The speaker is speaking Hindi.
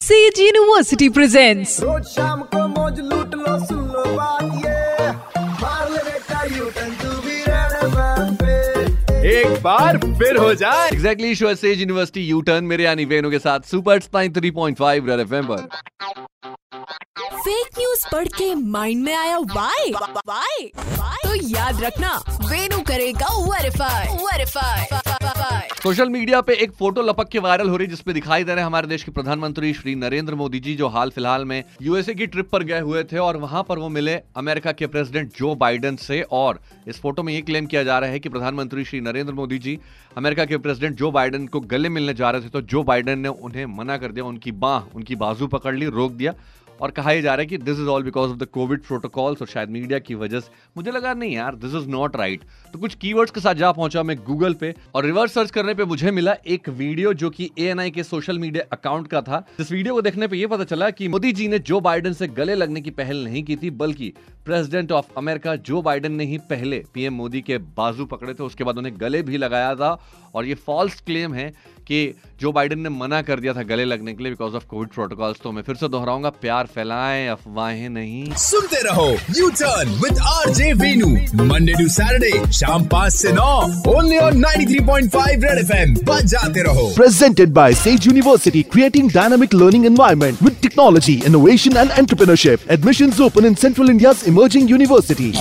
सेज यूनिवर्सिटी प्रेजेंट्स रोज शाम को मौज लूट लो सुन लो बात ये। मार ले बेटा U turn to be red एक बार फिर हो जाए। Exactly show says university U turn मेरे यानी वेनु के साथ super nine three point five red FM पर। फेक न्यूज़ पढ़ के माइंड में आया वाई वाई तो याद रखना वेनु करेगा वेरीफाई वेरीफाई सोशल मीडिया पे एक फ़ोटो लपक के वायरल हो रही है, जिसपे दिखाई दे रहे हैं हमारे देश के प्रधानमंत्री श्री नरेंद्र मोदी जी, जो हाल फ़िलहाल में यूएसए की ट्रिप पर गए हुए थे, और वहाँ पर वो मिले अमेरिका के प्रेसिडेंट जो बाइडेन से। और इस फ़ोटो में ये क्लेम किया जा रहा है कि प्रधानमंत्री श्री नरेंद्र मोदी जी अमेरिका के प्रेसिडेंट जो बाइडेन को गले मिलने जा रहे थे तो जो बाइडेन ने उन्हें मना कर दिया, उनकी बाह, उनकी बाजू पकड़ ली, रोक दिया। और कहा यह जा रहा है कि this is all because of the covid protocols और शायद मीडिया की वजह से। मुझे लगा, नहीं यार दिस इज़ नॉट राइट तो कुछ कीवर्ड्स के साथ जा पहुँचा मैं गूगल पे और रिवर्स सर्च करने पे मुझे मिला एक वीडियो जो कि ए के सोशल मीडिया अकाउंट का था। इस वीडियो को देखने पे ये पता चला कि मोदी जी ने जो बाइडन से गले लगने की पहल नहीं की थी, बल्कि president of America Joe Biden ने ही पहले पीएम मोदी के बाजू पकड़े थे। उसके बाद उन्हें गले भी लगाया था और ये फॉल्स क्लेम है कि जो बाइडन ने मना कर दिया था गले लगने के लिए बिकॉज़ ऑफ़ कोविड प्रोटोकॉल्स तो मैं फिर से दोहराऊँगा प्यार फैलाएँ अफवाहें नहीं। सुनते रहो you turn with R J Venu Monday to Saturday शाम पाँच ऐसी नौ only on nine three point five red F M जाते रहो। Presented by sage university creating dynamic learning environment with technology innovation and entrepreneurship admission open in central India emerging university